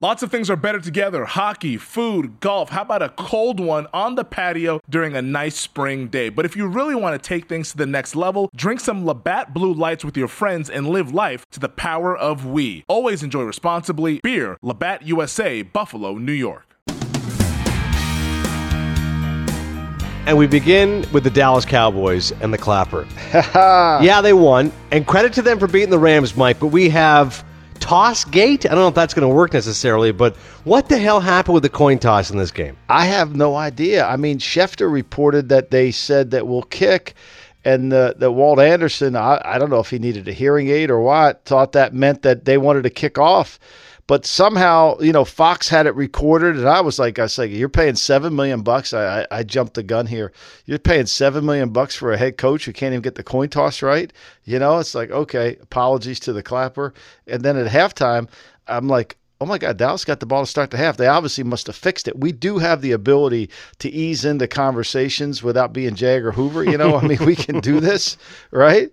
Lots of things are better together hockey, food, golf. How about a cold one on the patio during a nice spring day? But if you really want to take things to the next level, drink some Labatt Blue Lights with your friends and live life to the power of we. Always enjoy responsibly. Beer, Labatt USA, Buffalo, New York. And we begin with the Dallas Cowboys and the clapper. yeah, they won. And credit to them for beating the Rams, Mike, but we have toss gate? I don't know if that's going to work necessarily, but what the hell happened with the coin toss in this game? I have no idea. I mean, Schefter reported that they said that we'll kick, and the Walt Anderson, I, I don't know if he needed a hearing aid or what, thought that meant that they wanted to kick off. But somehow, you know, Fox had it recorded, and I was like, I was like, you're paying seven million bucks. I, I, I jumped the gun here. You're paying seven million bucks for a head coach who can't even get the coin toss right. You know, it's like, okay, apologies to the clapper. And then at halftime, I'm like, oh my God, Dallas got the ball to start the half. They obviously must have fixed it. We do have the ability to ease into conversations without being Jagger Hoover. You know, I mean, we can do this, right?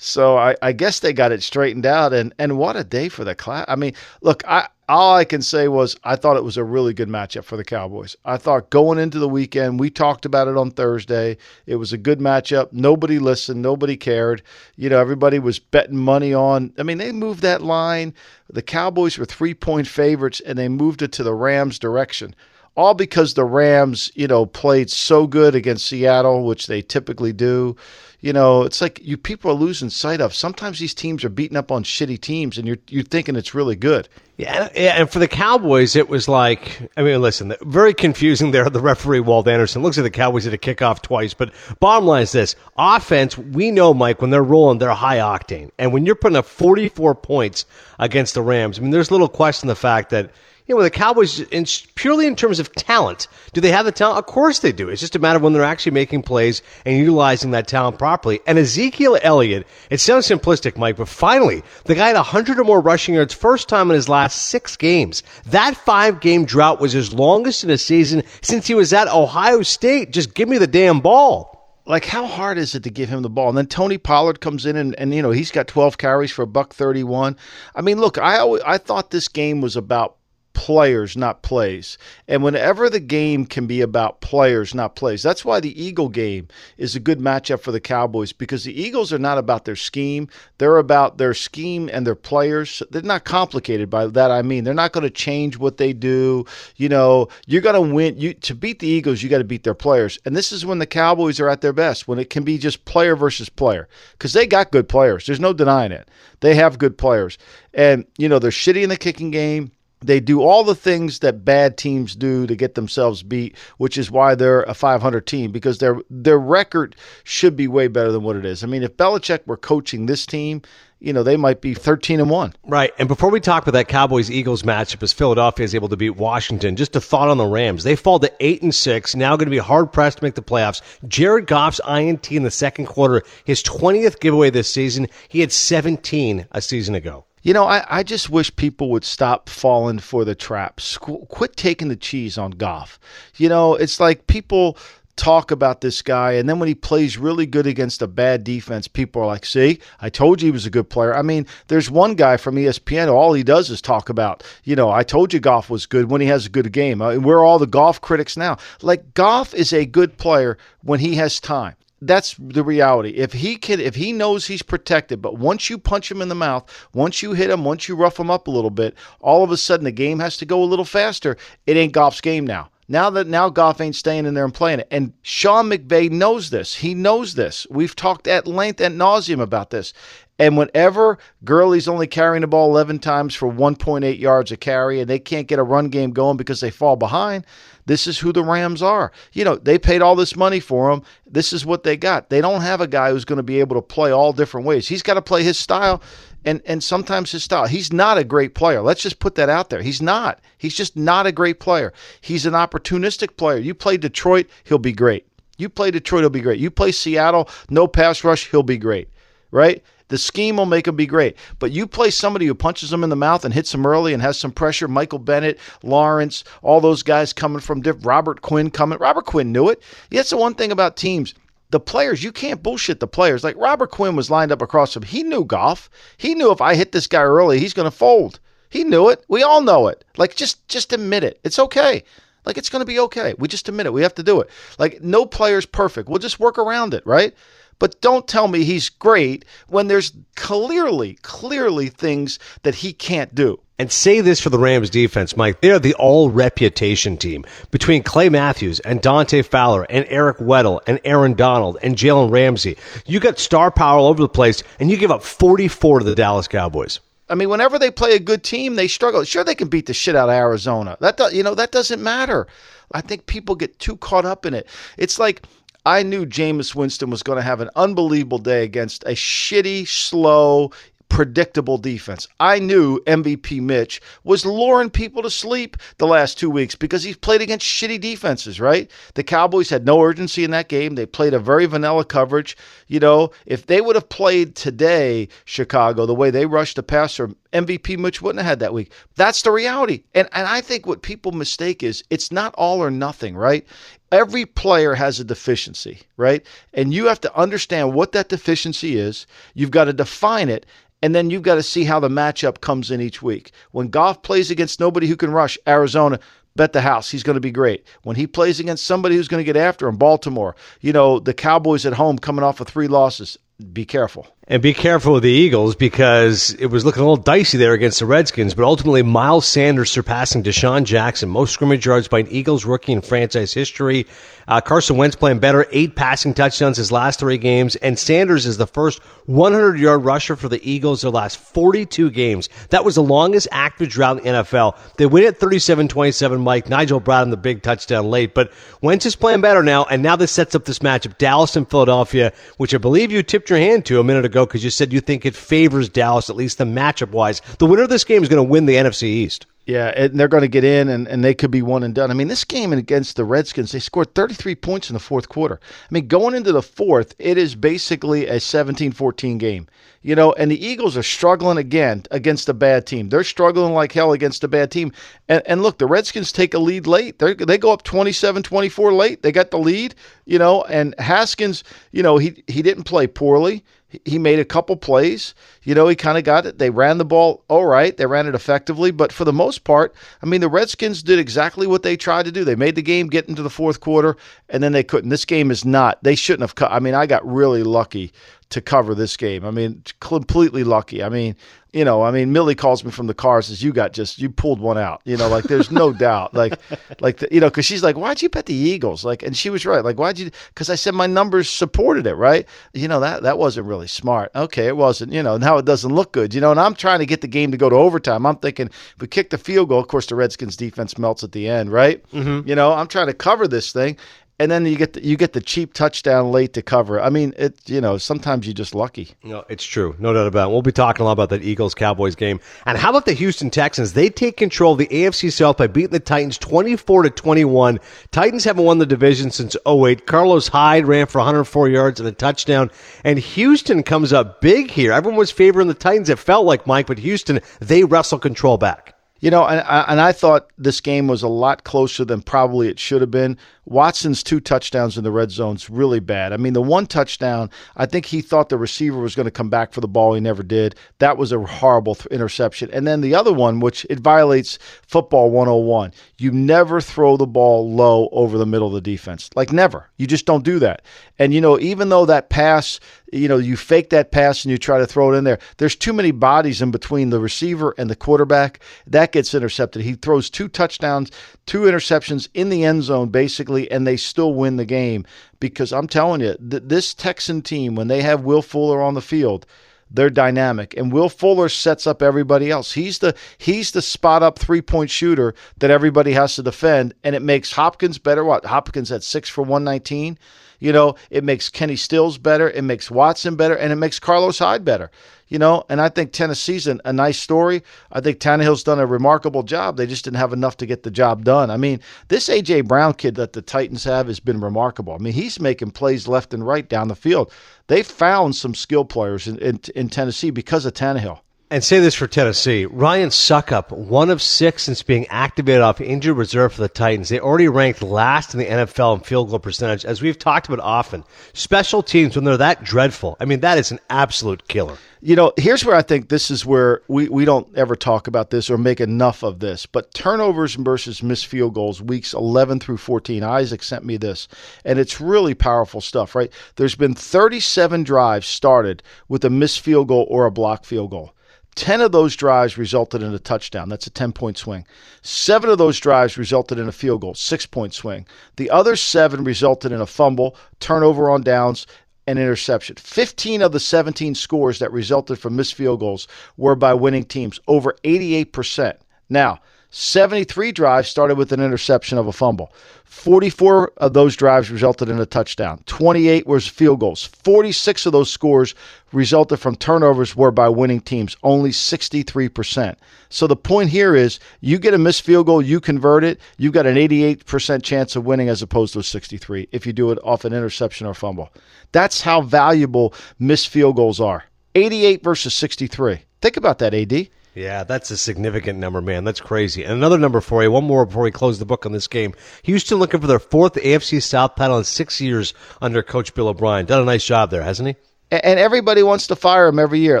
So I, I guess they got it straightened out, and and what a day for the class. I mean, look, I all I can say was I thought it was a really good matchup for the Cowboys. I thought going into the weekend, we talked about it on Thursday. It was a good matchup. Nobody listened. Nobody cared. You know, everybody was betting money on. I mean, they moved that line. The Cowboys were three point favorites, and they moved it to the Rams' direction all because the Rams, you know, played so good against Seattle, which they typically do you know, it's like you people are losing sight of. Sometimes these teams are beating up on shitty teams, and you're you're thinking it's really good. Yeah, and for the Cowboys, it was like I mean, listen, very confusing there. The referee Walt Anderson looks at the Cowboys at a kickoff twice, but bottom line is this: offense. We know, Mike, when they're rolling, they're high octane, and when you're putting up 44 points against the Rams, I mean, there's little question the fact that you know, the Cowboys, in, purely in terms of talent, do they have the talent? Of course they do. It's just a matter of when they're actually making plays and utilizing that talent properly. And Ezekiel Elliott, it sounds simplistic, Mike, but finally, the guy had 100 or more rushing yards first time in his last six games. That five game drought was his longest in a season since he was at Ohio State. Just give me the damn ball like how hard is it to give him the ball? And then Tony Pollard comes in and, and you know he's got 12 carries for a buck 31. I mean, look, I always, I thought this game was about players, not plays. And whenever the game can be about players, not plays, that's why the Eagle game is a good matchup for the Cowboys because the Eagles are not about their scheme. They're about their scheme and their players. They're not complicated by that. I mean, they're not going to change what they do. You know, you're going to win. You to beat the Eagles, you got to beat their players. And this is when the Cowboys are at their best, when it can be just player versus player because they got good players. There's no denying it. They have good players. And, you know, they're shitty in the kicking game they do all the things that bad teams do to get themselves beat, which is why they're a 500 team because their their record should be way better than what it is. I mean, if Belichick were coaching this team, you know, they might be 13 and 1. Right. And before we talk about that Cowboys Eagles matchup as Philadelphia is able to beat Washington, just a thought on the Rams. They fall to 8 and 6, now going to be hard pressed to make the playoffs. Jared Goff's INT in the second quarter, his 20th giveaway this season. He had 17 a season ago. You know, I, I just wish people would stop falling for the traps. Quit taking the cheese on Goff. You know, it's like people talk about this guy, and then when he plays really good against a bad defense, people are like, "See, I told you he was a good player." I mean, there's one guy from ESPN. All he does is talk about, you know, I told you Goff was good when he has a good game. I uh, mean, we're all the Goff critics now. Like Goff is a good player when he has time that's the reality. If he can, if he knows he's protected, but once you punch him in the mouth, once you hit him, once you rough him up a little bit, all of a sudden the game has to go a little faster. It ain't Goff's game now. Now that now Goff ain't staying in there and playing it, and Sean McVay knows this. He knows this. We've talked at length and nauseum about this. And whenever Gurley's only carrying the ball 11 times for 1.8 yards a carry, and they can't get a run game going because they fall behind, this is who the Rams are. You know, they paid all this money for him. This is what they got. They don't have a guy who's going to be able to play all different ways. He's got to play his style and and sometimes his style. He's not a great player. Let's just put that out there. He's not. He's just not a great player. He's an opportunistic player. You play Detroit, he'll be great. You play Detroit, he'll be great. You play Seattle, no pass rush, he'll be great. Right? The scheme will make him be great. But you play somebody who punches him in the mouth and hits him early and has some pressure. Michael Bennett, Lawrence, all those guys coming from Robert Quinn coming. Robert Quinn knew it. That's the one thing about teams the players, you can't bullshit the players. Like Robert Quinn was lined up across him. He knew Goff. He knew if I hit this guy early, he's going to fold. He knew it. We all know it. Like just just admit it. It's okay. Like it's going to be okay. We just admit it. We have to do it. Like no player's perfect. We'll just work around it, right? But don't tell me he's great when there's clearly, clearly things that he can't do. And say this for the Rams defense, Mike. They're the all reputation team. Between Clay Matthews and Dante Fowler and Eric Weddle and Aaron Donald and Jalen Ramsey, you got star power all over the place, and you give up 44 to the Dallas Cowboys. I mean, whenever they play a good team, they struggle. Sure, they can beat the shit out of Arizona. That do, you know that doesn't matter. I think people get too caught up in it. It's like I knew Jameis Winston was going to have an unbelievable day against a shitty, slow, predictable defense. I knew MVP Mitch was luring people to sleep the last two weeks because he's played against shitty defenses, right? The Cowboys had no urgency in that game. They played a very vanilla coverage. You know, if they would have played today, Chicago, the way they rushed the passer, MVP Mitch wouldn't have had that week. That's the reality. And and I think what people mistake is it's not all or nothing, right? Every player has a deficiency, right? And you have to understand what that deficiency is. You've got to define it and then you've got to see how the matchup comes in each week. When Goff plays against nobody who can rush Arizona, bet the house he's going to be great. When he plays against somebody who's going to get after him, Baltimore, you know, the Cowboys at home coming off of three losses, be careful. And be careful with the Eagles because it was looking a little dicey there against the Redskins, but ultimately Miles Sanders surpassing DeSean Jackson, most scrimmage yards by an Eagles rookie in franchise history. Uh, Carson Wentz playing better, eight passing touchdowns his last three games, and Sanders is the first 100 yard rusher for the Eagles their last 42 games. That was the longest active drought in the NFL. They win at 37 27, Mike. Nigel brought Bradham the big touchdown late, but Wentz is playing better now, and now this sets up this matchup Dallas and Philadelphia, which I believe you tipped your hand to a minute ago because you said you think it favors Dallas, at least the matchup wise. The winner of this game is going to win the NFC East. Yeah, and they're going to get in, and, and they could be one and done. I mean, this game against the Redskins, they scored 33 points in the fourth quarter. I mean, going into the fourth, it is basically a 17 14 game. You know, and the Eagles are struggling again against a bad team. They're struggling like hell against a bad team. And, and look, the Redskins take a lead late. They they go up 27 24 late. They got the lead, you know, and Haskins, you know, he, he didn't play poorly he made a couple plays. You know, he kind of got it. They ran the ball all right. They ran it effectively, but for the most part, I mean, the Redskins did exactly what they tried to do. They made the game get into the fourth quarter, and then they couldn't. This game is not. They shouldn't have. I mean, I got really lucky to cover this game. I mean, completely lucky. I mean, you know, I mean, Millie calls me from the car says you got just you pulled one out. You know, like there's no doubt. Like, like the, you know, because she's like, why'd you bet the Eagles? Like, and she was right. Like, why'd you? Because I said my numbers supported it, right? You know that that wasn't really smart. Okay, it wasn't. You know, now it doesn't look good. You know, and I'm trying to get the game to go to overtime. I'm thinking if we kick the field goal, of course the Redskins defense melts at the end, right? Mm-hmm. You know, I'm trying to cover this thing, and then you get the, you get the cheap touchdown late to cover. I mean, it you know sometimes you're just lucky. No, it's true, no doubt about it. We'll be talking a lot about that Eagles Cowboys game. And how about the Houston Texans? They take control of the AFC South by beating the Titans 24 to 21. Titans haven't won the division since 08. Carlos Hyde ran for 104 yards and a touchdown, and Houston comes up big here. Everyone was favoring the Titans. It felt like Mike, but Houston they wrestle control back. You know, and, and I thought this game was a lot closer than probably it should have been. Watson's two touchdowns in the red zone's really bad. I mean, the one touchdown, I think he thought the receiver was going to come back for the ball. He never did. That was a horrible th- interception. And then the other one, which it violates football 101. You never throw the ball low over the middle of the defense. Like never. You just don't do that. And you know, even though that pass, you know, you fake that pass and you try to throw it in there, there's too many bodies in between the receiver and the quarterback. That gets intercepted. He throws two touchdowns, two interceptions in the end zone basically and they still win the game. Because I'm telling you, th- this Texan team, when they have Will Fuller on the field, they're dynamic and Will Fuller sets up everybody else. He's the he's the spot up three point shooter that everybody has to defend and it makes Hopkins better. What? Hopkins at 6 for 119. You know, it makes Kenny Stills better, it makes Watson better and it makes Carlos Hyde better you know, and I think Tennessee's an, a nice story. I think Tannehill's done a remarkable job. They just didn't have enough to get the job done. I mean, this A.J. Brown kid that the Titans have has been remarkable. I mean, he's making plays left and right down the field. They found some skill players in, in, in Tennessee because of Tannehill. And say this for Tennessee. Ryan Succop, one of six since being activated off injured reserve for the Titans. They already ranked last in the NFL in field goal percentage. As we've talked about often, special teams, when they're that dreadful, I mean, that is an absolute killer. You know, here's where I think this is where we, we don't ever talk about this or make enough of this, but turnovers versus missed field goals, weeks 11 through 14. Isaac sent me this, and it's really powerful stuff, right? There's been 37 drives started with a missed field goal or a blocked field goal. 10 of those drives resulted in a touchdown. That's a 10 point swing. Seven of those drives resulted in a field goal, six point swing. The other seven resulted in a fumble, turnover on downs, and interception. 15 of the 17 scores that resulted from missed field goals were by winning teams, over 88%. Now, 73 drives started with an interception of a fumble. 44 of those drives resulted in a touchdown. 28 was field goals. 46 of those scores resulted from turnovers were by winning teams, only 63%. So the point here is you get a missed field goal, you convert it, you've got an 88% chance of winning as opposed to a 63 if you do it off an interception or fumble. That's how valuable missed field goals are. 88 versus 63. Think about that, AD. Yeah, that's a significant number, man. That's crazy. And another number for you, one more before we close the book on this game. Houston looking for their fourth AFC South title in six years under Coach Bill O'Brien. Done a nice job there, hasn't he? and everybody wants to fire him every year.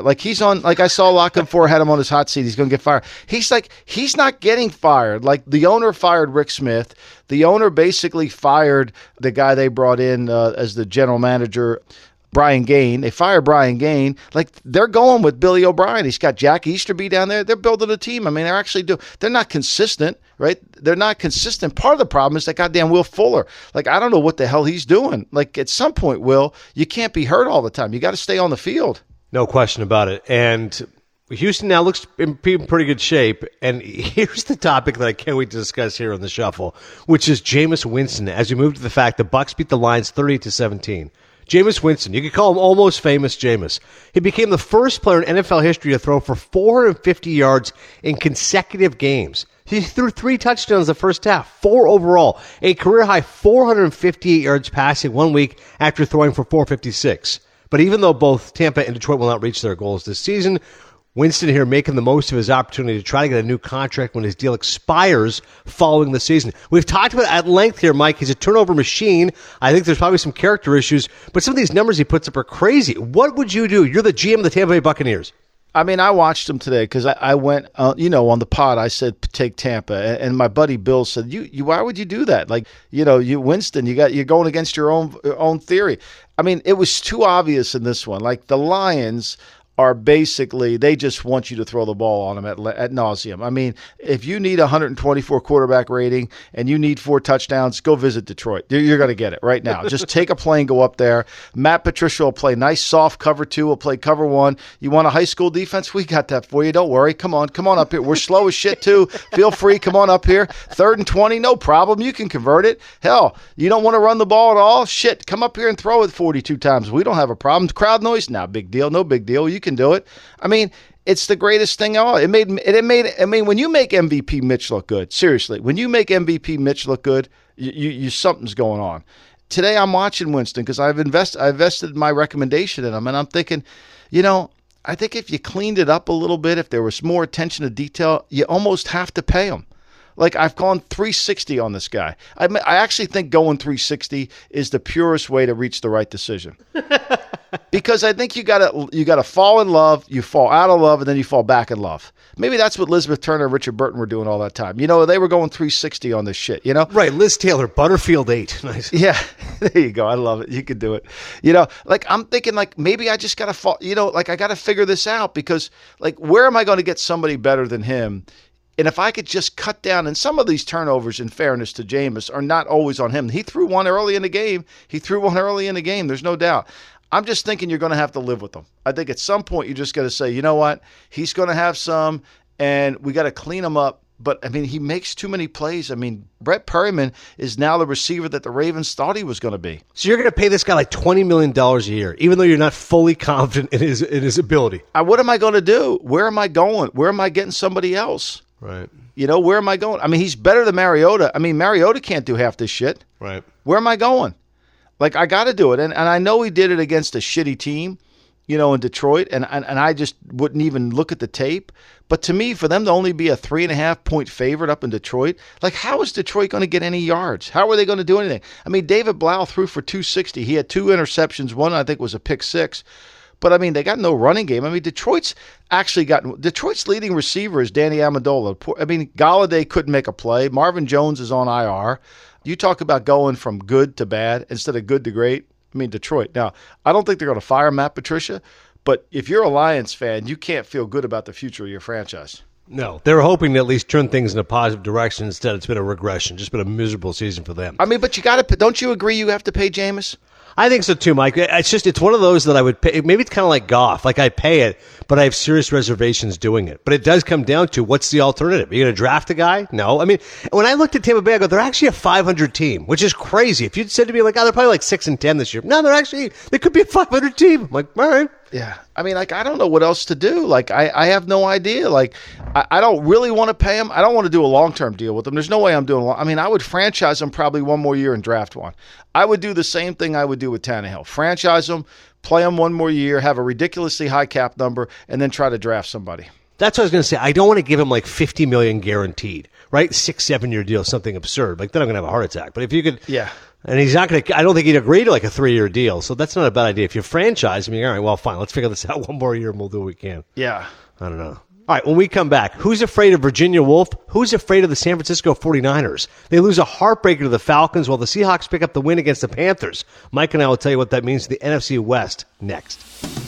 Like he's on, like I saw Lock Four had him on his hot seat. He's going to get fired. He's like, he's not getting fired. Like the owner fired Rick Smith. The owner basically fired the guy they brought in uh, as the general manager. Brian Gaine. They fire Brian Gaine. Like they're going with Billy O'Brien. He's got Jack Easterby down there. They're building a team. I mean, they're actually do. They're not consistent, right? They're not consistent. Part of the problem is that goddamn Will Fuller. Like I don't know what the hell he's doing. Like at some point, Will, you can't be hurt all the time. You got to stay on the field. No question about it. And Houston now looks in pretty good shape. And here's the topic that I can't wait to discuss here on the shuffle, which is Jameis Winston. As we move to the fact the Bucks beat the Lions 30 to 17. Jameis Winston, you could call him almost famous Jameis. He became the first player in NFL history to throw for 450 yards in consecutive games. He threw three touchdowns the first half, four overall, a career high 458 yards passing one week after throwing for 456. But even though both Tampa and Detroit will not reach their goals this season, Winston here making the most of his opportunity to try to get a new contract when his deal expires following the season. We've talked about at length here, Mike. He's a turnover machine. I think there's probably some character issues, but some of these numbers he puts up are crazy. What would you do? You're the GM of the Tampa Bay Buccaneers. I mean, I watched him today because I, I, went, uh, you know, on the pod. I said take Tampa, and, and, my buddy Bill said, "You, you, why would you do that? Like, you know, you Winston, you got you're going against your own your own theory." I mean, it was too obvious in this one. Like the Lions are basically they just want you to throw the ball on them at, at nauseum. I mean, if you need a 124 quarterback rating and you need four touchdowns, go visit Detroit. You're going to get it right now. just take a plane, go up there. Matt Patricia will play nice soft cover two. Will play cover one. You want a high school defense? We got that for you. Don't worry. Come on, come on up here. We're slow as shit too. Feel free. Come on up here. Third and 20, no problem. You can convert it. Hell, you don't want to run the ball at all? Shit, come up here and throw it 42 times. We don't have a problem. Crowd noise, not big deal. No big deal. You can can do it. I mean, it's the greatest thing all. It made it made. I mean, when you make MVP Mitch look good, seriously, when you make MVP Mitch look good, you, you, you something's going on. Today I'm watching Winston because I've invested I invested my recommendation in him, and I'm thinking, you know, I think if you cleaned it up a little bit, if there was more attention to detail, you almost have to pay him. Like I've gone 360 on this guy. I, I actually think going 360 is the purest way to reach the right decision. because I think you gotta you gotta fall in love, you fall out of love, and then you fall back in love. Maybe that's what Elizabeth Turner and Richard Burton were doing all that time. You know, they were going 360 on this shit. You know, right? Liz Taylor, Butterfield Eight. Nice. Yeah, there you go. I love it. You could do it. You know, like I'm thinking, like maybe I just gotta fall. You know, like I gotta figure this out because, like, where am I going to get somebody better than him? And if I could just cut down, and some of these turnovers, in fairness to Jameis, are not always on him. He threw one early in the game. He threw one early in the game. There's no doubt. I'm just thinking you're going to have to live with them. I think at some point you just got to say, you know what? He's going to have some, and we got to clean him up. But I mean, he makes too many plays. I mean, Brett Perriman is now the receiver that the Ravens thought he was going to be. So you're going to pay this guy like twenty million dollars a year, even though you're not fully confident in his in his ability. I, what am I going to do? Where am I going? Where am I getting somebody else? Right. You know, where am I going? I mean, he's better than Mariota. I mean, Mariota can't do half this shit. Right. Where am I going? Like I got to do it, and and I know he did it against a shitty team, you know, in Detroit, and, and and I just wouldn't even look at the tape. But to me, for them to only be a three and a half point favorite up in Detroit, like how is Detroit going to get any yards? How are they going to do anything? I mean, David Blough threw for 260. He had two interceptions. One I think was a pick six. But I mean, they got no running game. I mean, Detroit's actually got Detroit's leading receiver is Danny Amendola. I mean, Golladay couldn't make a play. Marvin Jones is on IR. You talk about going from good to bad instead of good to great. I mean, Detroit. Now, I don't think they're going to fire Matt Patricia, but if you're a Lions fan, you can't feel good about the future of your franchise. No, they're hoping to at least turn things in a positive direction. Instead, it's been a regression. Just been a miserable season for them. I mean, but you got to. Don't you agree? You have to pay Jameis. I think so too, Mike. It's just it's one of those that I would pay. Maybe it's kind of like Goff. Like I pay it, but I have serious reservations doing it. But it does come down to what's the alternative? Are you going to draft a guy? No. I mean, when I looked at Tampa Bay, I go, they're actually a 500 team, which is crazy. If you'd said to me like, oh, they're probably like six and ten this year. No, they're actually they could be a 500 team. I'm like, all right. Yeah. I mean, like, I don't know what else to do. Like, I, I have no idea. Like, I, I don't really want to pay him. I don't want to do a long term deal with him. There's no way I'm doing. I mean, I would franchise him probably one more year and draft one. I would do the same thing I would do with Tannehill. Franchise him, play him one more year, have a ridiculously high cap number, and then try to draft somebody. That's what I was going to say. I don't want to give him like 50 million guaranteed, right? Six, seven year deal, something absurd. Like then I'm going to have a heart attack. But if you could, yeah. And he's not going to, I don't think he'd agree to like a three year deal. So that's not a bad idea. If you franchise, I mean, all right, well, fine. Let's figure this out one more year and we'll do what we can. Yeah. I don't know. All right, when we come back, who's afraid of Virginia Woolf? Who's afraid of the San Francisco 49ers? They lose a heartbreaker to the Falcons while the Seahawks pick up the win against the Panthers. Mike and I will tell you what that means to the NFC West next.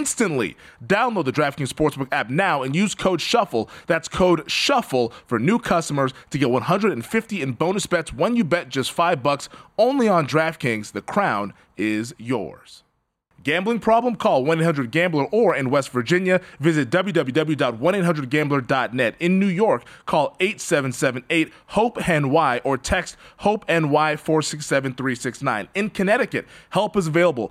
instantly. Download the DraftKings Sportsbook app now and use code SHUFFLE. That's code SHUFFLE for new customers to get 150 in bonus bets when you bet just 5 bucks only on DraftKings. The crown is yours. Gambling problem? Call 1 800 Gambler or in West Virginia, visit www.1800Gambler.net. In New York, call 8778 HOPE NY or text HOPE NY 467 369. In Connecticut, help is available.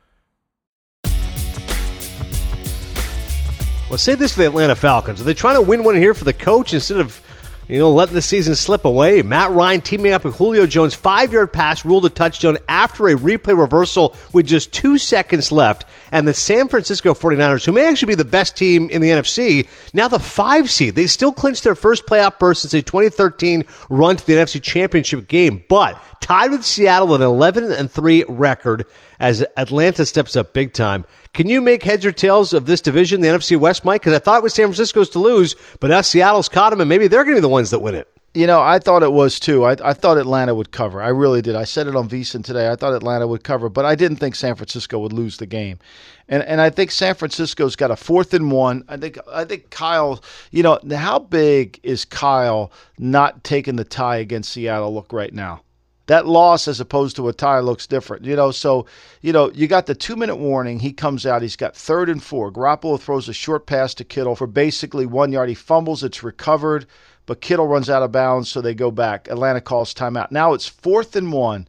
Well, say this for the Atlanta Falcons. Are they trying to win one here for the coach instead of, you know, letting the season slip away? Matt Ryan teaming up with Julio Jones, five yard pass ruled a touchdown after a replay reversal with just two seconds left. And the San Francisco 49ers, who may actually be the best team in the NFC, now the five seed. They still clinched their first playoff berth since a 2013 run to the NFC Championship game, but tied with Seattle an 11 and 3 record as Atlanta steps up big time. Can you make heads or tails of this division, the NFC West, Mike? Because I thought it was San Francisco's to lose, but now Seattle's caught them, and maybe they're going to be the ones that win it. You know, I thought it was too. I, I thought Atlanta would cover. I really did. I said it on VSiN today. I thought Atlanta would cover, but I didn't think San Francisco would lose the game. And and I think San Francisco's got a fourth and one. I think I think Kyle. You know, how big is Kyle not taking the tie against Seattle look right now? That loss as opposed to a tie looks different. You know, so you know you got the two minute warning. He comes out. He's got third and four. Garoppolo throws a short pass to Kittle for basically one yard. He fumbles. It's recovered, but Kittle runs out of bounds, so they go back. Atlanta calls timeout. Now it's fourth and one.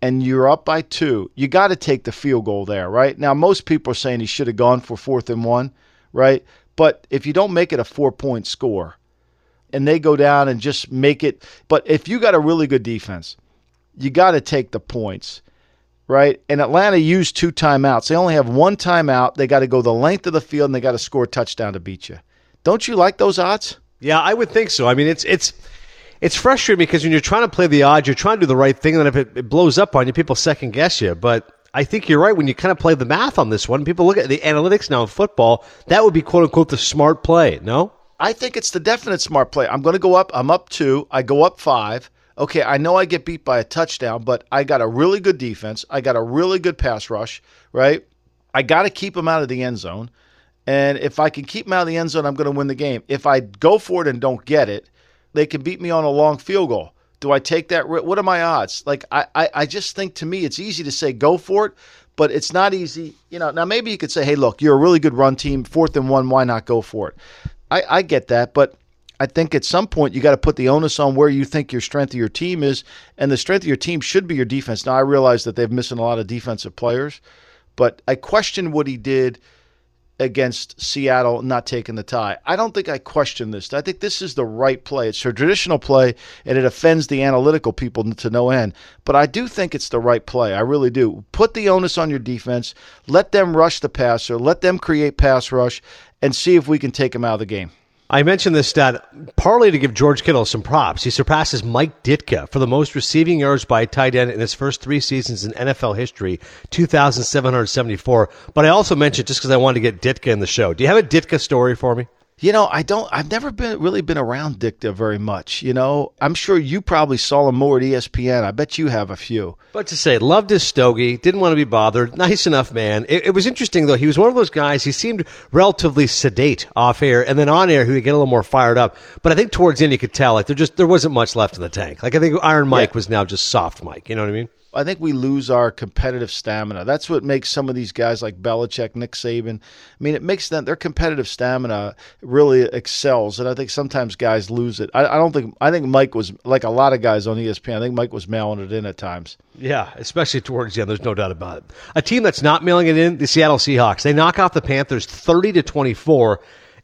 And you're up by two. You got to take the field goal there, right? Now, most people are saying he should have gone for fourth and one, right? But if you don't make it a four point score and they go down and just make it, but if you got a really good defense, you got to take the points, right? And Atlanta used two timeouts. They only have one timeout. They got to go the length of the field and they got to score a touchdown to beat you. Don't you like those odds? Yeah, I would think so. I mean, it's it's it's frustrating because when you're trying to play the odds, you're trying to do the right thing, and if it, it blows up on you, people second guess you. But I think you're right when you kind of play the math on this one. People look at the analytics now in football. That would be quote unquote the smart play. No, I think it's the definite smart play. I'm going to go up. I'm up two. I go up five. Okay, I know I get beat by a touchdown, but I got a really good defense. I got a really good pass rush, right? I got to keep them out of the end zone. And if I can keep them out of the end zone, I'm going to win the game. If I go for it and don't get it, they can beat me on a long field goal. Do I take that? What are my odds? Like, I, I, I just think to me, it's easy to say go for it, but it's not easy. You know, now maybe you could say, hey, look, you're a really good run team, fourth and one, why not go for it? I, I get that, but I think at some point you got to put the onus on where you think your strength of your team is, and the strength of your team should be your defense. Now I realize that they've missing a lot of defensive players, but I question what he did against Seattle not taking the tie. I don't think I question this. I think this is the right play. It's a traditional play, and it offends the analytical people to no end. But I do think it's the right play. I really do. Put the onus on your defense. Let them rush the passer. Let them create pass rush, and see if we can take them out of the game. I mentioned this stat partly to give George Kittle some props. He surpasses Mike Ditka for the most receiving yards by a tight end in his first three seasons in NFL history, 2,774. But I also mentioned just because I wanted to get Ditka in the show. Do you have a Ditka story for me? You know, I don't. I've never been really been around Ditka very much. You know, I'm sure you probably saw him more at ESPN. I bet you have a few. But to say, loved his stogie, didn't want to be bothered. Nice enough man. It, it, was interesting though. He was one of those guys. He seemed relatively sedate off air, and then on air he would get a little more fired up. But I think towards the end you could tell like there just there wasn't much left in the tank. Like I think Iron Mike yeah. was now just soft Mike. You know what I mean? I think we lose our competitive stamina. That's what makes some of these guys like Belichick, Nick Saban. I mean, it makes them their competitive stamina really excels, and I think sometimes guys lose it. I, I, don't think. I think Mike was like a lot of guys on ESPN. I think Mike was mailing it in at times. Yeah, especially towards the end. There's no doubt about it. A team that's not mailing it in, the Seattle Seahawks. They knock off the Panthers 30 to 24.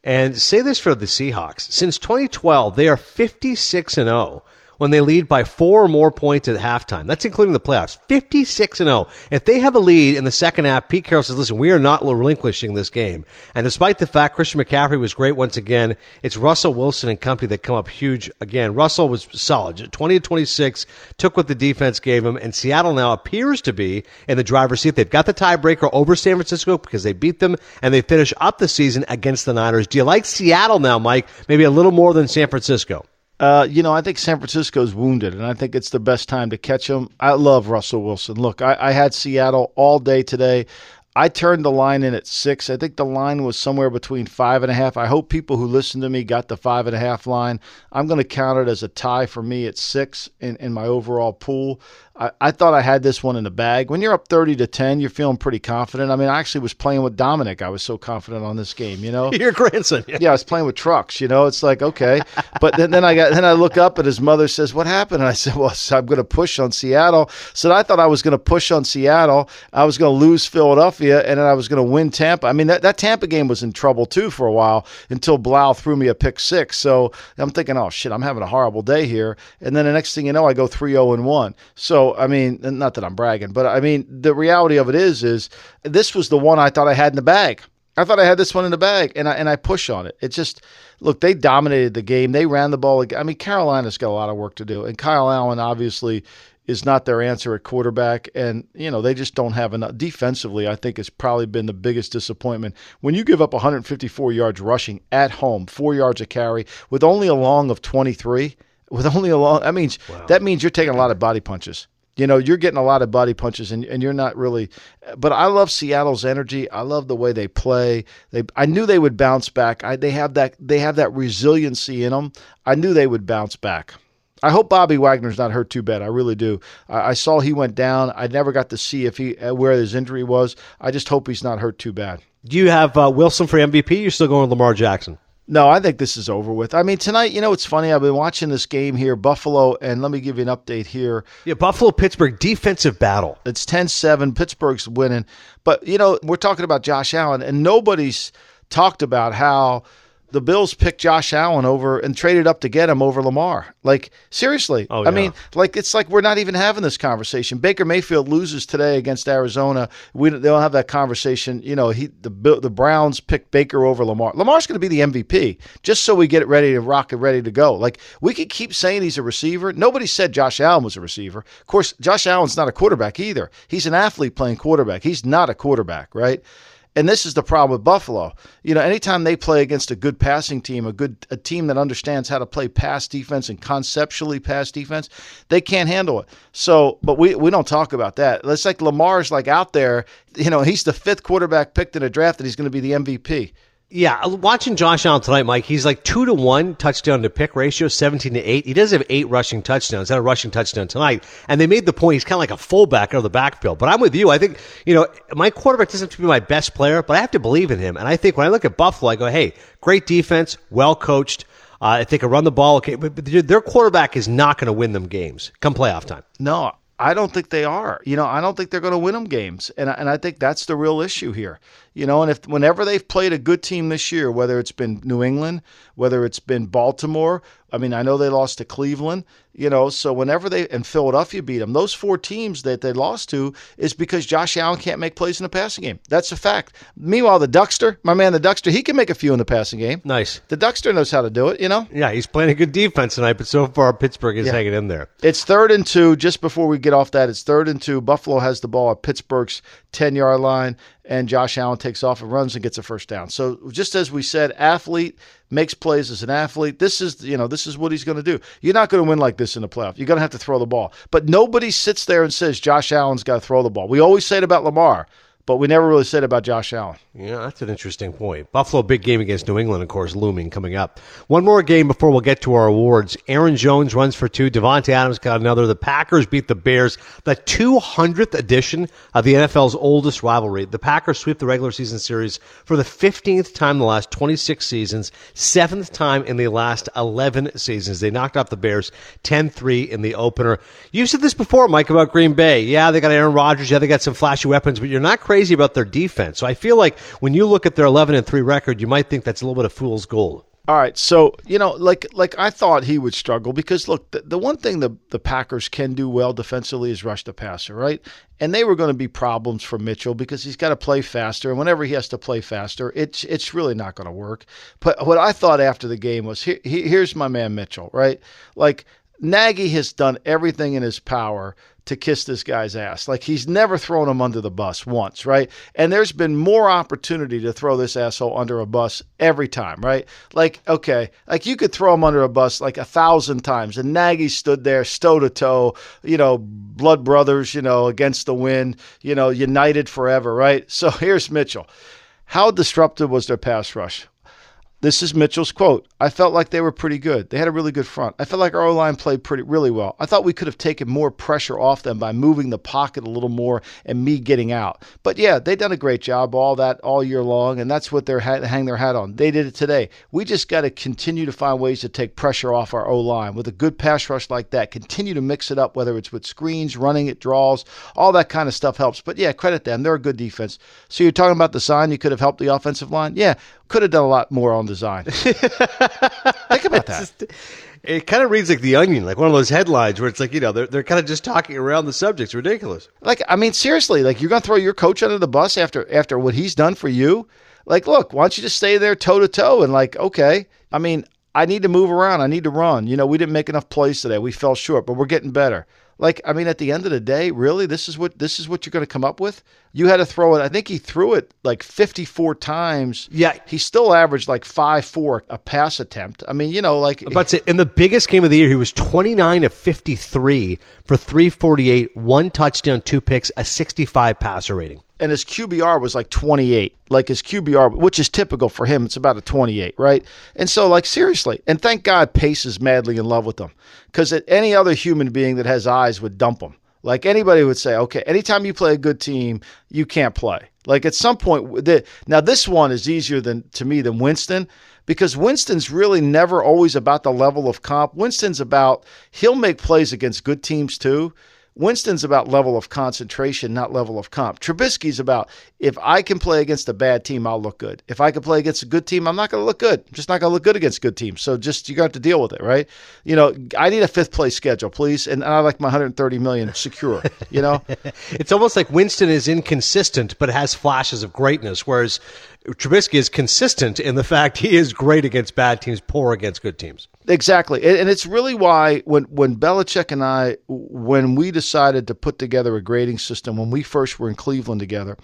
And say this for the Seahawks: since 2012, they are 56 and 0 when they lead by four or more points at halftime. That's including the playoffs. 56 and 0. If they have a lead in the second half, Pete Carroll says, listen, we are not relinquishing this game. And despite the fact Christian McCaffrey was great once again, it's Russell Wilson and company that come up huge again. Russell was solid. 20 to 26, took what the defense gave him, and Seattle now appears to be in the driver's seat. They've got the tiebreaker over San Francisco because they beat them, and they finish up the season against the Niners. Do you like Seattle now, Mike? Maybe a little more than San Francisco? Uh, you know, I think San Francisco's wounded, and I think it's the best time to catch him. I love Russell Wilson. Look, I, I had Seattle all day today. I turned the line in at six. I think the line was somewhere between five and a half. I hope people who listen to me got the five and a half line. I'm going to count it as a tie for me at six in, in my overall pool. I, I thought I had this one in the bag. When you're up 30 to 10, you're feeling pretty confident. I mean, I actually was playing with Dominic. I was so confident on this game, you know? Your grandson. Yeah. yeah, I was playing with trucks, you know? It's like, okay. But then, then I got, then I look up and his mother says, what happened? And I said, well, I'm going to push on Seattle. So I thought I was going to push on Seattle. I was going to lose Philadelphia and then I was going to win Tampa. I mean, that, that Tampa game was in trouble too for a while until Blough threw me a pick six. So I'm thinking, oh shit, I'm having a horrible day here. And then the next thing you know, I go 3 0 and 1. So I mean, not that I'm bragging, but I mean, the reality of it is, is this was the one I thought I had in the bag. I thought I had this one in the bag, and I and I push on it. It just look they dominated the game. They ran the ball. I mean, Carolina's got a lot of work to do, and Kyle Allen obviously is not their answer at quarterback, and you know they just don't have enough defensively. I think it's probably been the biggest disappointment when you give up 154 yards rushing at home, four yards a carry with only a long of 23 with only a long. That means wow. that means you're taking a lot of body punches. You know, you're getting a lot of body punches, and, and you're not really. But I love Seattle's energy. I love the way they play. They, I knew they would bounce back. I, they have that. They have that resiliency in them. I knew they would bounce back. I hope Bobby Wagner's not hurt too bad. I really do. I, I saw he went down. I never got to see if he uh, where his injury was. I just hope he's not hurt too bad. Do you have uh, Wilson for MVP? You're still going with Lamar Jackson? No, I think this is over with. I mean, tonight, you know, it's funny. I've been watching this game here, Buffalo, and let me give you an update here. Yeah, Buffalo Pittsburgh defensive battle. It's 10 7. Pittsburgh's winning. But, you know, we're talking about Josh Allen, and nobody's talked about how the Bills picked Josh Allen over and traded up to get him over Lamar. Like seriously, Oh, I mean, like it's like we're not even having this conversation. Baker Mayfield loses today against Arizona. We they don't have that conversation. You know, he the the Browns picked Baker over Lamar. Lamar's going to be the MVP just so we get it ready to rock it ready to go. Like we could keep saying he's a receiver. Nobody said Josh Allen was a receiver. Of course, Josh Allen's not a quarterback either. He's an athlete playing quarterback. He's not a quarterback, right? And this is the problem with Buffalo. You know, anytime they play against a good passing team, a good a team that understands how to play pass defense and conceptually pass defense, they can't handle it. So, but we we don't talk about that. It's like Lamar's like out there, you know, he's the fifth quarterback picked in a draft and he's going to be the MVP. Yeah, watching Josh Allen tonight, Mike, he's like two to one touchdown to pick ratio, 17 to 8. He does have eight rushing touchdowns, had a rushing touchdown tonight. And they made the point he's kind of like a fullback out of the backfield. But I'm with you. I think, you know, my quarterback doesn't have to be my best player, but I have to believe in him. And I think when I look at Buffalo, I go, hey, great defense, well coached. Uh, if they can run the ball, okay. But, but their quarterback is not going to win them games come playoff time. No, I don't think they are. You know, I don't think they're going to win them games, and I- and I think that's the real issue here. You know, and if whenever they've played a good team this year, whether it's been New England, whether it's been Baltimore, I mean, I know they lost to Cleveland. You know, so whenever they and Philadelphia beat them, those four teams that they lost to is because Josh Allen can't make plays in the passing game. That's a fact. Meanwhile, the Duckster, my man, the Duckster, he can make a few in the passing game. Nice. The Duckster knows how to do it. You know. Yeah, he's playing a good defense tonight, but so far Pittsburgh is hanging in there. It's third and two. Just before we get off that, it's third and two. Buffalo has the ball at Pittsburgh's 10 yard line, and Josh Allen takes off and runs and gets a first down. So, just as we said, athlete makes plays as an athlete. This is, you know, this is what he's going to do. You're not going to win like this in the playoff. You're going to have to throw the ball. But nobody sits there and says Josh Allen's got to throw the ball. We always say it about Lamar, but we never really said about Josh Allen. Yeah, that's an interesting point. Buffalo, big game against New England, of course, looming coming up. One more game before we'll get to our awards. Aaron Jones runs for two. Davante Adams got another. The Packers beat the Bears. The 200th edition of the NFL's oldest rivalry. The Packers sweep the regular season series for the 15th time in the last 26 seasons, seventh time in the last 11 seasons. They knocked off the Bears 10 3 in the opener. You said this before, Mike, about Green Bay. Yeah, they got Aaron Rodgers. Yeah, they got some flashy weapons, but you're not crazy about their defense. So I feel like when you look at their 11 and 3 record, you might think that's a little bit of fool's gold. All right, so you know, like like I thought he would struggle because look, the, the one thing the the Packers can do well defensively is rush the passer, right? And they were going to be problems for Mitchell because he's got to play faster, and whenever he has to play faster, it's it's really not going to work. But what I thought after the game was, here, he- here's my man Mitchell, right? Like Nagy has done everything in his power to kiss this guy's ass. Like he's never thrown him under the bus once, right? And there's been more opportunity to throw this asshole under a bus every time, right? Like, okay, like you could throw him under a bus like a thousand times. And Nagy stood there, toe to toe, you know, blood brothers, you know, against the wind, you know, united forever, right? So here's Mitchell. How disruptive was their pass rush? This is Mitchell's quote. I felt like they were pretty good. They had a really good front. I felt like our O line played pretty really well. I thought we could have taken more pressure off them by moving the pocket a little more and me getting out. But yeah, they done a great job all that all year long, and that's what they're ha- hang their hat on. They did it today. We just got to continue to find ways to take pressure off our O line with a good pass rush like that. Continue to mix it up, whether it's with screens, running it, draws, all that kind of stuff helps. But yeah, credit them. They're a good defense. So you're talking about the sign you could have helped the offensive line? Yeah, could have done a lot more on design. Think about that. It kind of reads like The Onion, like one of those headlines where it's like, you know, they're, they're kind of just talking around the subject. It's ridiculous. Like, I mean, seriously, like you're gonna throw your coach under the bus after after what he's done for you? Like, look, why don't you just stay there toe to toe and like, okay, I mean, I need to move around, I need to run. You know, we didn't make enough plays today. We fell short, but we're getting better. Like, I mean, at the end of the day, really, this is what this is what you're going to come up with. You had to throw it. I think he threw it like 54 times. Yeah. he still averaged like five four a pass attempt. I mean, you know, like But in the biggest game of the year, he was 29 of 53 for 348, one touchdown, two picks, a 65 passer rating. And his QBR was like 28. Like his QBR, which is typical for him, it's about a 28, right? And so, like, seriously, and thank God Pace is madly in love with them because any other human being that has eyes would dump him. Like anybody would say, okay, anytime you play a good team, you can't play. Like at some point, the, now this one is easier than to me than Winston because Winston's really never always about the level of comp. Winston's about he'll make plays against good teams too. Winston's about level of concentration, not level of comp. Trubisky's about if I can play against a bad team, I'll look good. If I can play against a good team, I'm not going to look good. I'm just not going to look good against good teams. So just you got to deal with it, right? You know, I need a fifth place schedule, please, and I like my 130 million secure. You know, it's almost like Winston is inconsistent, but has flashes of greatness, whereas Trubisky is consistent in the fact he is great against bad teams, poor against good teams. Exactly, and it's really why when when Belichick and I, when we decided to put together a grading system, when we first were in Cleveland together,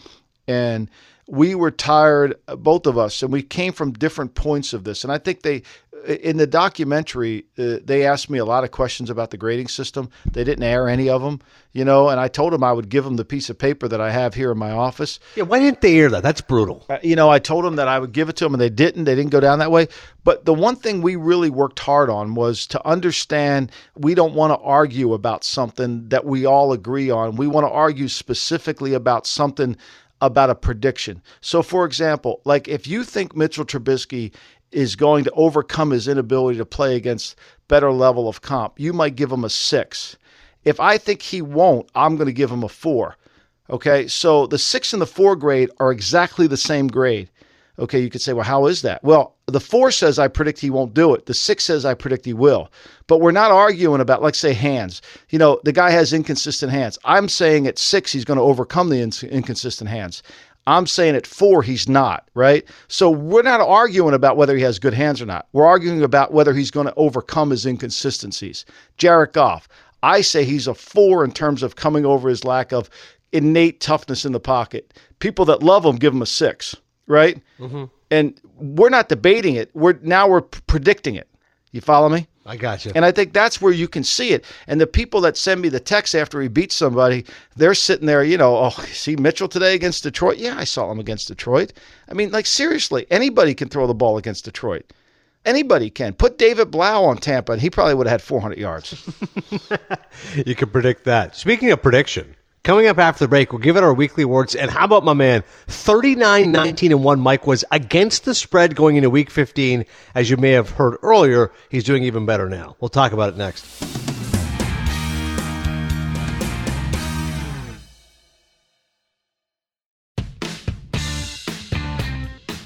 and we were tired, both of us, and we came from different points of this. And I think they, in the documentary, uh, they asked me a lot of questions about the grading system. They didn't air any of them, you know. And I told them I would give them the piece of paper that I have here in my office. Yeah, why didn't they air that? That's brutal. Uh, you know, I told them that I would give it to them, and they didn't. They didn't go down that way. But the one thing we really worked hard on was to understand we don't want to argue about something that we all agree on. We want to argue specifically about something about a prediction. So, for example, like if you think Mitchell Trubisky is going to overcome his inability to play against better level of comp, you might give him a six. If I think he won't, I'm going to give him a four. Okay, so the six and the four grade are exactly the same grade. Okay, you could say, well, how is that? Well, the four says I predict he won't do it. The six says I predict he will. But we're not arguing about, let's say, hands. You know, the guy has inconsistent hands. I'm saying at six, he's going to overcome the inconsistent hands. I'm saying at four, he's not, right? So we're not arguing about whether he has good hands or not. We're arguing about whether he's going to overcome his inconsistencies. Jared Goff, I say he's a four in terms of coming over his lack of innate toughness in the pocket. People that love him give him a six right? Mm-hmm. And we're not debating it. We're now we're predicting it. You follow me? I got you. And I think that's where you can see it. And the people that send me the text after he beats somebody, they're sitting there, you know, oh, see Mitchell today against Detroit? Yeah, I saw him against Detroit. I mean, like seriously, anybody can throw the ball against Detroit. Anybody can. Put David Blough on Tampa, and he probably would have had 400 yards. you can predict that. Speaking of prediction, Coming up after the break, we'll give it our weekly awards. And how about my man? 39 19 and 1 Mike was against the spread going into week 15. As you may have heard earlier, he's doing even better now. We'll talk about it next.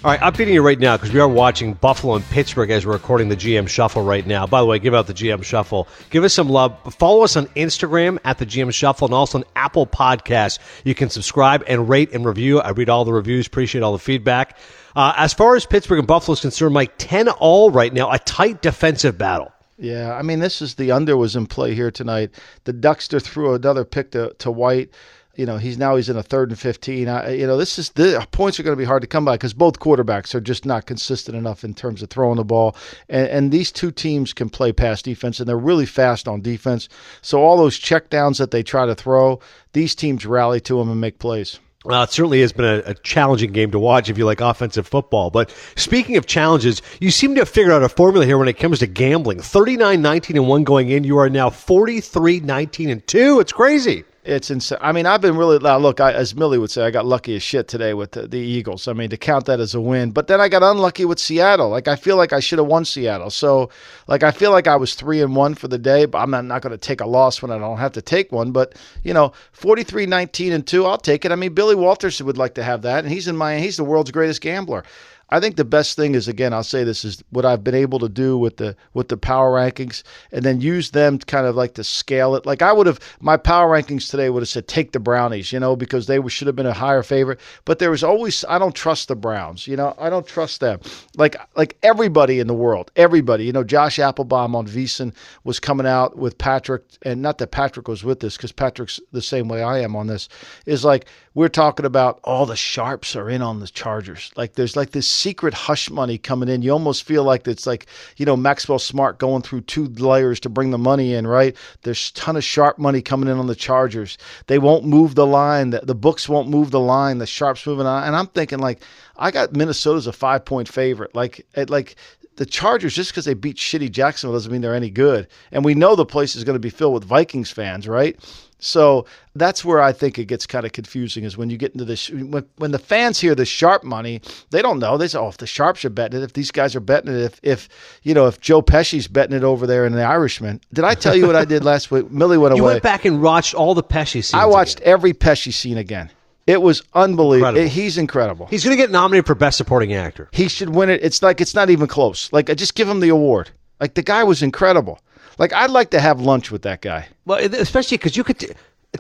All right, updating you right now because we are watching Buffalo and Pittsburgh as we're recording the GM Shuffle right now. By the way, give out the GM Shuffle. Give us some love. Follow us on Instagram at the GM Shuffle and also on Apple Podcasts. You can subscribe and rate and review. I read all the reviews, appreciate all the feedback. Uh, as far as Pittsburgh and Buffalo is concerned, Mike, 10 all right now, a tight defensive battle. Yeah, I mean, this is the under was in play here tonight. The Duckster threw another pick to, to White you know he's now he's in a third and 15 I, you know this is the points are going to be hard to come by because both quarterbacks are just not consistent enough in terms of throwing the ball and, and these two teams can play pass defense and they're really fast on defense so all those checkdowns that they try to throw these teams rally to them and make plays well, it certainly has been a, a, challenging game to watch if you like offensive football. But speaking of challenges, you seem to have figured out a formula here when it comes to gambling. 39 19 and 1 going in. You are now 43 19 and 2. It's crazy. It's insane. I mean, I've been really look. I, as Millie would say, I got lucky as shit today with the, the, Eagles. I mean, to count that as a win, but then I got unlucky with Seattle. Like I feel like I should have won Seattle. So, like I feel like I was three and one for the day. But I'm not, not going to take a loss when I don't have to take one. But you know, 43, 19 and two, I'll take it. I mean, Billy Walters would like to have that, and he's in my he's the world's greatest gambler. I think the best thing is again, I'll say this is what I've been able to do with the with the power rankings, and then use them to kind of like to scale it. Like I would have my power rankings today would have said take the Brownies, you know, because they should have been a higher favorite. But there was always I don't trust the Browns, you know, I don't trust them. Like like everybody in the world, everybody, you know, Josh Appelbaum on VSiN was coming out with Patrick, and not that Patrick was with this because Patrick's the same way I am on this. Is like we're talking about all the sharps are in on the Chargers. Like there's like this secret hush money coming in. You almost feel like it's like, you know, Maxwell Smart going through two layers to bring the money in, right? There's a ton of sharp money coming in on the Chargers. They won't move the line. The, the books won't move the line. The sharps moving on. And I'm thinking like, I got Minnesota's a five point favorite. Like, like the Chargers, just because they beat shitty Jacksonville, doesn't mean they're any good. And we know the place is going to be filled with Vikings fans, right? So that's where I think it gets kind of confusing is when you get into this. When, when the fans hear the sharp money, they don't know. They say, oh, if the sharps are betting it, if these guys are betting it, if, if you know, if Joe Pesci's betting it over there in the Irishman. Did I tell you what I did last week? Millie went away. You went back and watched all the Pesci scenes. I watched again. every Pesci scene again. It was unbelievable. Incredible. He's incredible. He's going to get nominated for Best Supporting Actor. he should win it. It's like it's not even close. Like I just give him the award. Like the guy was incredible. Like I'd like to have lunch with that guy. Well, especially because you could t-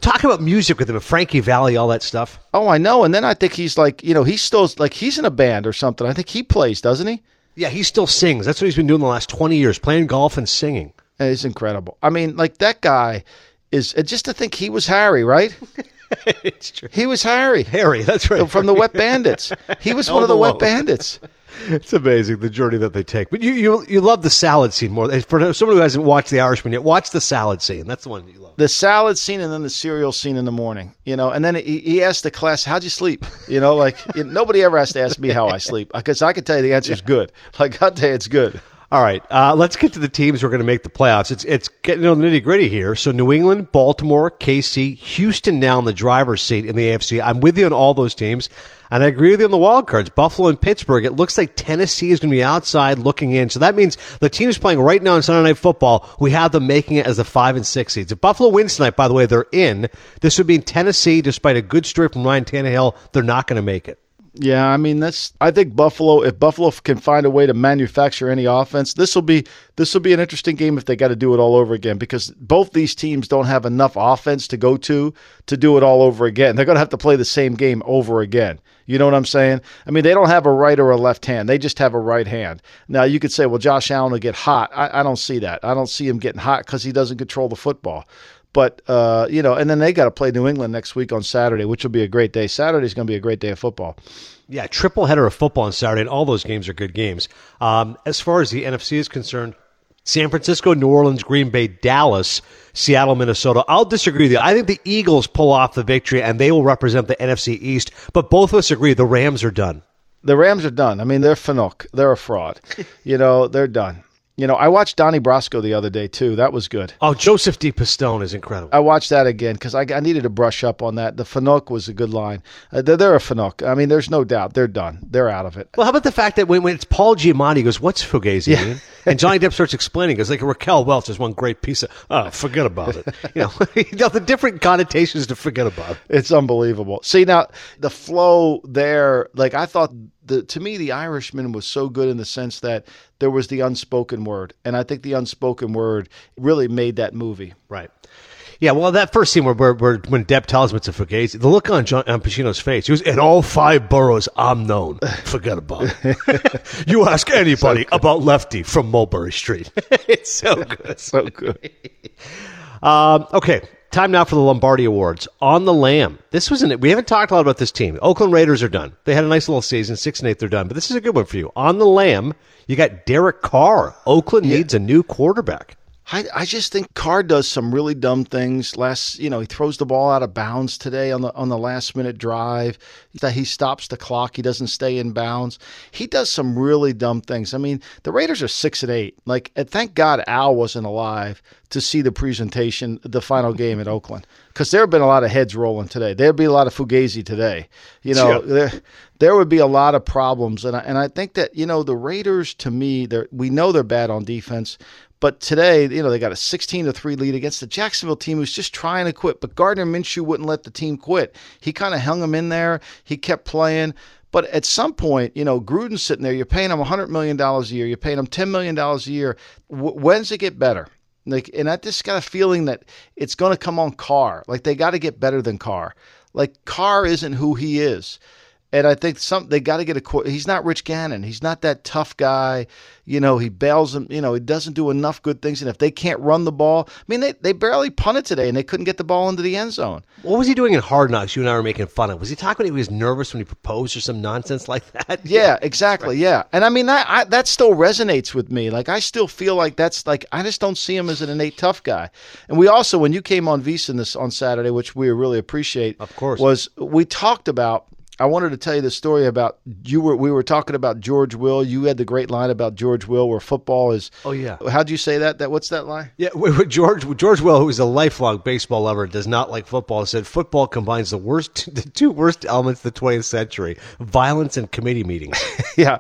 talk about music with him, Frankie Valli, all that stuff. Oh, I know. And then I think he's like, you know, he's still like he's in a band or something. I think he plays, doesn't he? Yeah, he still sings. That's what he's been doing the last 20 years, playing golf and singing. It's incredible. I mean, like that guy is uh, just to think he was Harry, right? it's true. He was Harry Harry, that's right. from the Wet Bandits. He was one of the Wet Bandits. It's amazing the journey that they take. But you you you love the salad scene more. For someone who hasn't watched The Irishman yet, watch the salad scene. That's the one you love. the salad scene and then the cereal scene in the morning, you know, and then he, he asked the class, "How'd you sleep?" You know, like nobody ever has to ask me how I sleep because I can tell you the answer is good. Like I'll tell you, it's good. All right, uh, let's get to the teams who are going to make the playoffs. It's it's getting on the nitty gritty here. So New England, Baltimore, KC, Houston now in the driver's seat in the AFC. I'm with you on all those teams, and I agree with you on the wild cards. Buffalo and Pittsburgh. It looks like Tennessee is going to be outside looking in. So that means the teams playing right now in Sunday Night Football, we have them making it as the five and six seeds. If Buffalo wins tonight, by the way, they're in. This would mean Tennessee, despite a good story from Ryan Tannehill, they're not going to make it. Yeah, I mean that's. I think Buffalo. If Buffalo can find a way to manufacture any offense, this will be this will be an interesting game if they got to do it all over again because both these teams don't have enough offense to go to to do it all over again. They're going to have to play the same game over again. You know what I'm saying? I mean, they don't have a right or a left hand. They just have a right hand. Now you could say, well, Josh Allen will get hot. I, I don't see that. I don't see him getting hot because he doesn't control the football. But uh, you know, and then they got to play New England next week on Saturday, which will be a great day. Saturday's going to be a great day of football. Yeah, triple header of football on Saturday, and all those games are good games. Um, as far as the NFC is concerned, San Francisco, New Orleans, Green Bay, Dallas, Seattle, Minnesota. I'll disagree with you. I think the Eagles pull off the victory, and they will represent the NFC East. But both of us agree the Rams are done. The Rams are done. I mean, they're fanook. They're a fraud. you know, they're done. You know, I watched Donnie Brasco the other day too. That was good. Oh, Joseph D. Pistone is incredible. I watched that again because I, I needed to brush up on that. The fanook was a good line. Uh, they're, they're a fanook. I mean, there's no doubt they're done. They're out of it. Well, how about the fact that when, when it's Paul Giamatti he goes, "What's fugazi?" mean?" And Johnny Depp starts explaining. It's like Raquel Welch is one great piece of. Oh, forget about it. You know, you know the different connotations to forget about. It's unbelievable. See now the flow there. Like I thought. The, to me, The Irishman was so good in the sense that there was the unspoken word, and I think the unspoken word really made that movie. Right. Yeah, well, that first scene where, where, where when Depp tells him it's a fugazi, the look on John on Pacino's face, he was in all five boroughs I'm known. Forget about it. you ask anybody about Lefty from Mulberry Street. it's so good. So good. Um, okay, time now for the Lombardi Awards. On the Lamb. This was an, we haven't talked a lot about this team. Oakland Raiders are done. They had a nice little season, six and eight, they're done. But this is a good one for you. On the Lamb, you got Derek Carr. Oakland needs a new quarterback. I, I just think Carr does some really dumb things. Last, you know, he throws the ball out of bounds today on the on the last minute drive. That he stops the clock. He doesn't stay in bounds. He does some really dumb things. I mean, the Raiders are six and eight. Like, and thank God Al wasn't alive to see the presentation, the final game at Oakland, because there have been a lot of heads rolling today. There'd be a lot of fugazi today. You know, Yeah. there there would be a lot of problems, and I, and I think that you know the Raiders to me, they we know they're bad on defense. But today, you know, they got a 16 to 3 lead against the Jacksonville team who's just trying to quit. But Gardner Minshew wouldn't let the team quit. He kind of hung them in there. He kept playing. But at some point, you know, Gruden's sitting there. You're paying him $100 million a year. You're paying him $10 million a year. W- when's it get better? Like, and I just got a feeling that it's going to come on Carr. Like, they got to get better than Carr. Like, Carr isn't who he is. And I think some they got to get a. qu- He's not Rich Gannon. He's not that tough guy. You know, he bails them. You know, he doesn't do enough good things. And if they can't run the ball, I mean, they, they barely punted today, and they couldn't get the ball into the end zone. What was he doing in Hard Knocks? You and I were making fun of. Was he talking he was nervous when he proposed or some nonsense like that? Yeah, exactly. Yeah, and I mean that I, that still resonates with me. Like I still feel like that's like I just don't see him as an innate tough guy. And we also, when you came on VSiN this on Saturday, which we really appreciate, Of course. was we talked about I wanted to tell you the story about you were we were talking about George Will. You had the great line about George Will, where football is. Oh yeah. How'd you say that? That what's that line? Yeah, George George Will, who is a lifelong baseball lover, does not like football. Said football combines the worst, the two worst elements of the 20th century: violence and committee meetings. yeah.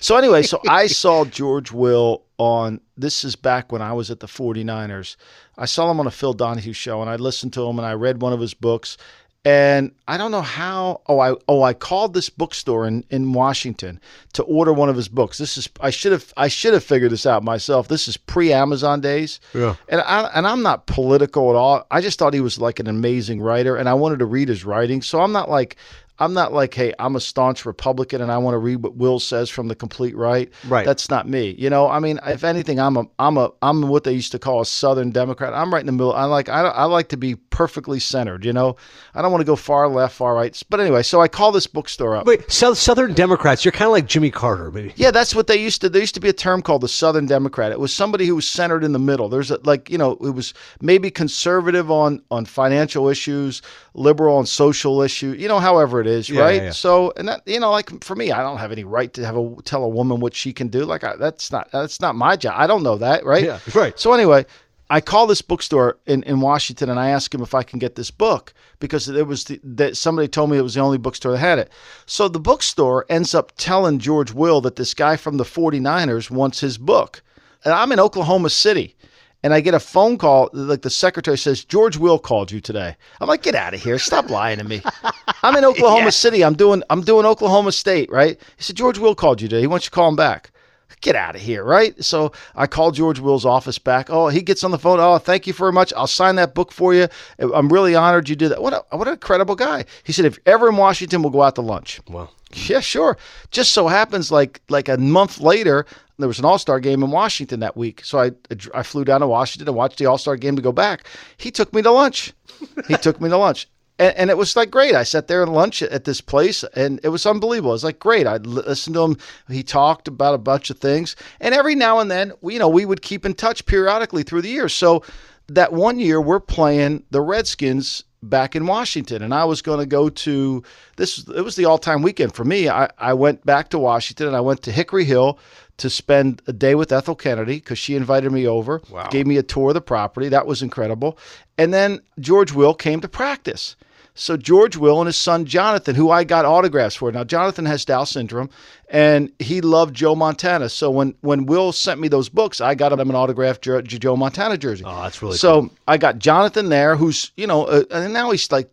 So anyway, so I saw George Will on this is back when I was at the 49ers. I saw him on a Phil Donahue show and I listened to him and I read one of his books and I don't know how oh I oh I called this bookstore in, in Washington to order one of his books. This is I should have I should have figured this out myself. This is pre Amazon days. Yeah. And I and I'm not political at all. I just thought he was like an amazing writer and I wanted to read his writing. So I'm not like I'm not like, hey, I'm a staunch Republican and I want to read what Will says from the complete right. Right. That's not me. You know, I mean, if anything, I'm a, I'm a, I'm what they used to call a Southern Democrat. I'm right in the middle. I like, I, I like to be perfectly centered. You know, I don't want to go far left, far right. But anyway, so I call this bookstore up. Wait, South, Southern Democrats, you're kind of like Jimmy Carter, maybe. Yeah, that's what they used to. There used to be a term called the Southern Democrat. It was somebody who was centered in the middle. There's a, like, you know, it was maybe conservative on on financial issues, liberal on social issues. You know, however it is, Yeah, right? yeah. So, and that, you know, like for me, I don't have any right to have a tell a woman what she can do. Like I, that's not that's not my job. I don't know that, right? Yeah, right. So anyway, I call this bookstore in, in Washington and I ask him if I can get this book because it was the, that somebody told me it was the only bookstore that had it. So the bookstore ends up telling George Will that this guy from the 49ers wants his book. And I'm in Oklahoma City and I get a phone call like the secretary says George Will called you today. I'm like get out of here. Stop lying to me. I'm in Oklahoma City. I'm doing I'm doing Oklahoma State, right? He said George Will called you today. He wants you to call him back get out of here, right? So I called George Will's office back. Oh, he gets on the phone. Oh, thank you very much. I'll sign that book for you. I'm really honored you did that. What a what a credible guy. He said, if ever in Washington, we'll go out to lunch. Well, Yeah, sure. Just so happens, like like a month later, there was an All Star game in Washington that week. So I I flew down to Washington and watched the All Star game to go back. He took me to lunch. He took me to lunch. And, and it was like great. I sat there and lunch at this place, and it was unbelievable. It was like great. I listened to him. He talked about a bunch of things, and every now and then, we, you know, we would keep in touch periodically through the years. So that one year, we're playing the Redskins back in Washington, and I was going to go to this. It was the all-time weekend for me. I, I went back to Washington, and I went to Hickory Hill to spend a day with Ethel Kennedy because she invited me over, Wow. gave me a tour of the property. That was incredible. And then George Will came to practice. So George Will and his son Jonathan, who I got autographs for. Now Jonathan has Down syndrome, and he loved Joe Montana. So when when Will sent me those books, I got him an autographed Joe, Montana jersey. Oh, that's really so. I got Jonathan there, who's you know, uh, and now he's like.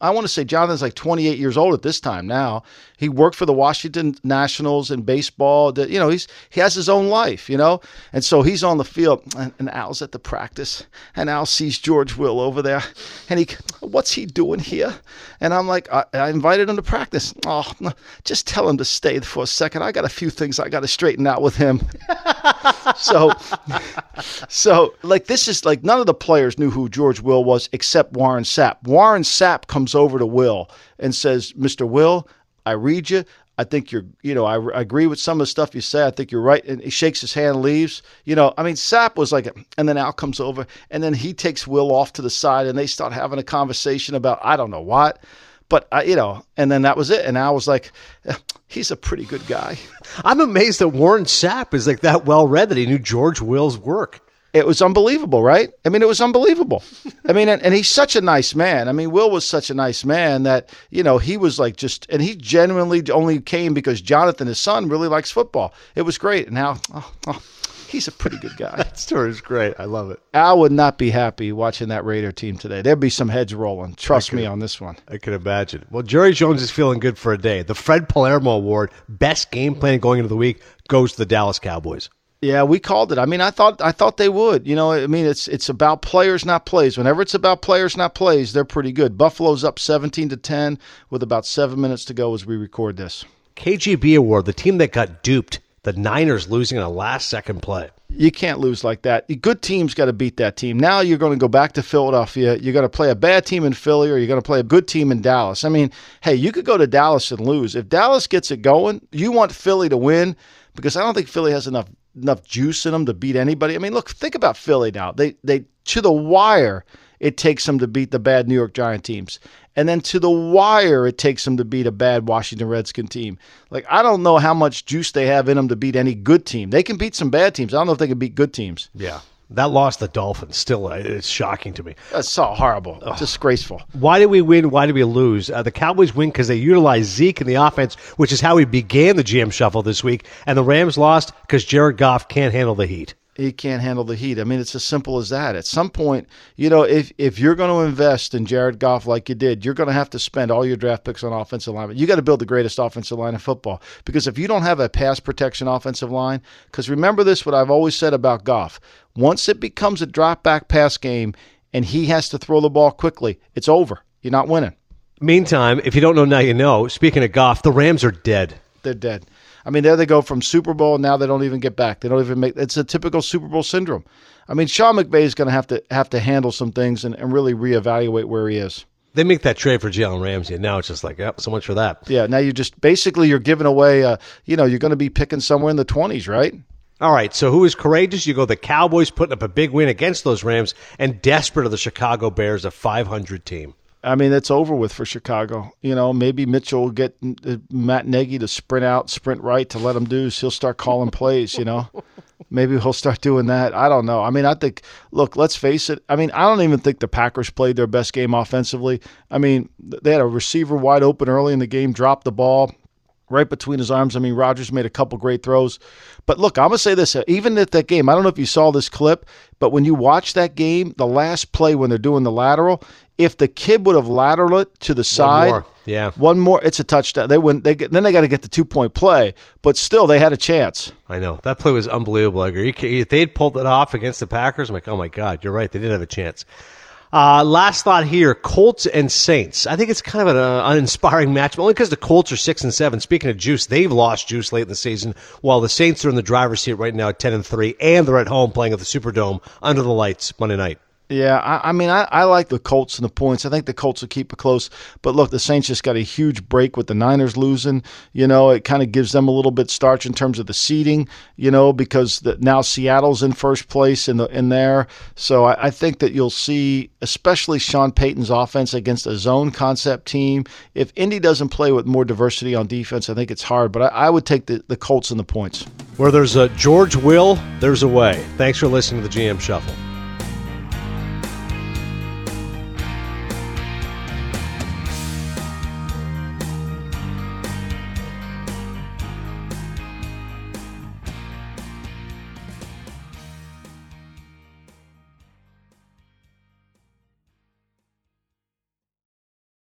I want to say Jonathan's like 28 years old at this time now. He worked for the Washington Nationals in baseball. That you know, he's he has his own life, you know, and so he's on the field. And, and Al's at the practice, and Al sees George Will over there, and he, what's he doing here? And I'm like, I, I invited him to practice. Oh, just tell him to stay for a second. I got a few things I got to straighten out with him. so, so like this is like none of the players knew who George Will was except Warren Sapp. Warren Sapp comes over to Will and says, "Mr. Will, I read you. I think you're, you know, I, I agree with some of the stuff you say. I think you're right." And he shakes his hand, leaves. You know, I mean, Sapp was like, and then Al comes over, and then he takes Will off to the side, and they start having a conversation about I don't know what. But I, you know, and then that was it. And I was like, "Eh, "He's a pretty good guy." I'm amazed that Warren Sapp is like that well read that he knew George Will's work. it was unbelievable, right? I mean, it was unbelievable. I mean, and, and he's such a nice man. I mean, Will was such a nice man that, you know, he was like just, and he genuinely only came because Jonathan, his son, really likes football. It was great. And now, oh, oh, he's a pretty good guy. That story is great. I love it. Al would not be happy watching that Raider team today. There'd be some heads rolling. Trust me on this one. I can imagine. Well, Jerry Jones is feeling good for a day. The Fred Palermo Award, best game plan going into the week, goes to the Dallas Cowboys. Yeah, we called it. I mean, I thought I thought they would. You know, I mean, it's it's about players, not plays. Whenever it's about players, not plays, they're pretty good. Buffalo's up 17 to 10 with about 7 minutes to go as we record this. KGB Award, the team that got duped, the Niners losing in a last second play. You can't lose like that. Good teams got to beat that team. Now you're going to go back to Philadelphia. You're going to play a bad team in Philly or you're going to play a good team in Dallas. I mean, hey, you could go to Dallas and lose. If Dallas gets it going, you want Philly to win because I don't think Philly has enough enough juice in them to beat anybody. I mean, look, think about Philly now. They they to the wire it takes them to beat the bad New York Giant teams. And then to the wire, it takes them to beat a bad Washington Redskin team. Like, I don't know how much juice they have in them to beat any good team. They can beat some bad teams. I don't know if they can beat good teams. Yeah. That loss, the Dolphins, still uh, it's shocking to me. That's so horrible, disgraceful. Why did we win? Why did we lose? Uh, the Cowboys win because they utilized Zeke in the offense, which is how we began the GM shuffle this week. And the Rams lost because Jared Goff can't handle the heat. He can't handle the heat. I mean, it's as simple as that. At some point, you know, if if you're going to invest in Jared Goff like you did, you're going to have to spend all your draft picks on offensive line. You got to build the greatest offensive line in football because if you don't have a pass protection offensive line, because remember this, what I've always said about Goff, once it becomes a drop back pass game and he has to throw the ball quickly, it's over. You're not winning. Meantime, if you don't know now, you know. Speaking of Goff, the Rams are dead. They're dead. I mean, there they go from Super Bowl, and now they don't even get back. They don't even make. It's a typical Super Bowl syndrome. I mean, Sean McVay is going to have to have to handle some things and, and really reevaluate where he is. They make that trade for Jalen Ramsey, and now it's just like, yep, so much for that. Yeah, now you just basically you're giving away. Uh, you know, you're going to be picking somewhere in the twenties, right? All right, so who is courageous? You go the Cowboys putting up a big win against those Rams, and desperate of the Chicago Bears, a 500 team. I mean, it's over with for Chicago. You know, maybe Mitchell will get uh, Matt Nagy to sprint out, sprint right to let him do. So he'll start calling plays. You know, maybe he'll start doing that. I don't know. I mean, I think. Look, let's face it. I mean, I don't even think the Packers played their best game offensively. I mean, they had a receiver wide open early in the game, dropped the ball right between his arms. I mean, Rodgers made a couple great throws. But look, I'm going to say this. Even at that game, I don't know if you saw this clip, but when you watch that game, the last play when they're doing the lateral, if the kid would have lateraled it to the side, more. Yeah. one more, it's a touchdown. They win. They get, then they got to get the two point play, but still they had a chance. I know. That play was unbelievable. I agree. If they had pulled it off against the Packers, I'm like, oh my God, you're right. They didn't have a chance. Uh, last thought here: Colts and Saints. I think it's kind of an uh, uninspiring match, only because the Colts are six and seven. Speaking of juice, they've lost juice late in the season, while the Saints are in the driver's seat right now at ten and three, and they're at home playing at the Superdome under the lights Monday night. Yeah, I, I mean, I, I like the Colts and the points. I think the Colts will keep it close. But look, the Saints just got a huge break with the Niners losing. You know, it kind of gives them a little bit starch in terms of the seeding. You know, because the, now Seattle's in first place in the in there. So I, I think that you'll see, especially Sean Payton's offense against a zone concept team. If Indy doesn't play with more diversity on defense, I think it's hard. But I, I would take the, the Colts and the points. Where there's a George Will, there's a way. Thanks for listening to the GM Shuffle.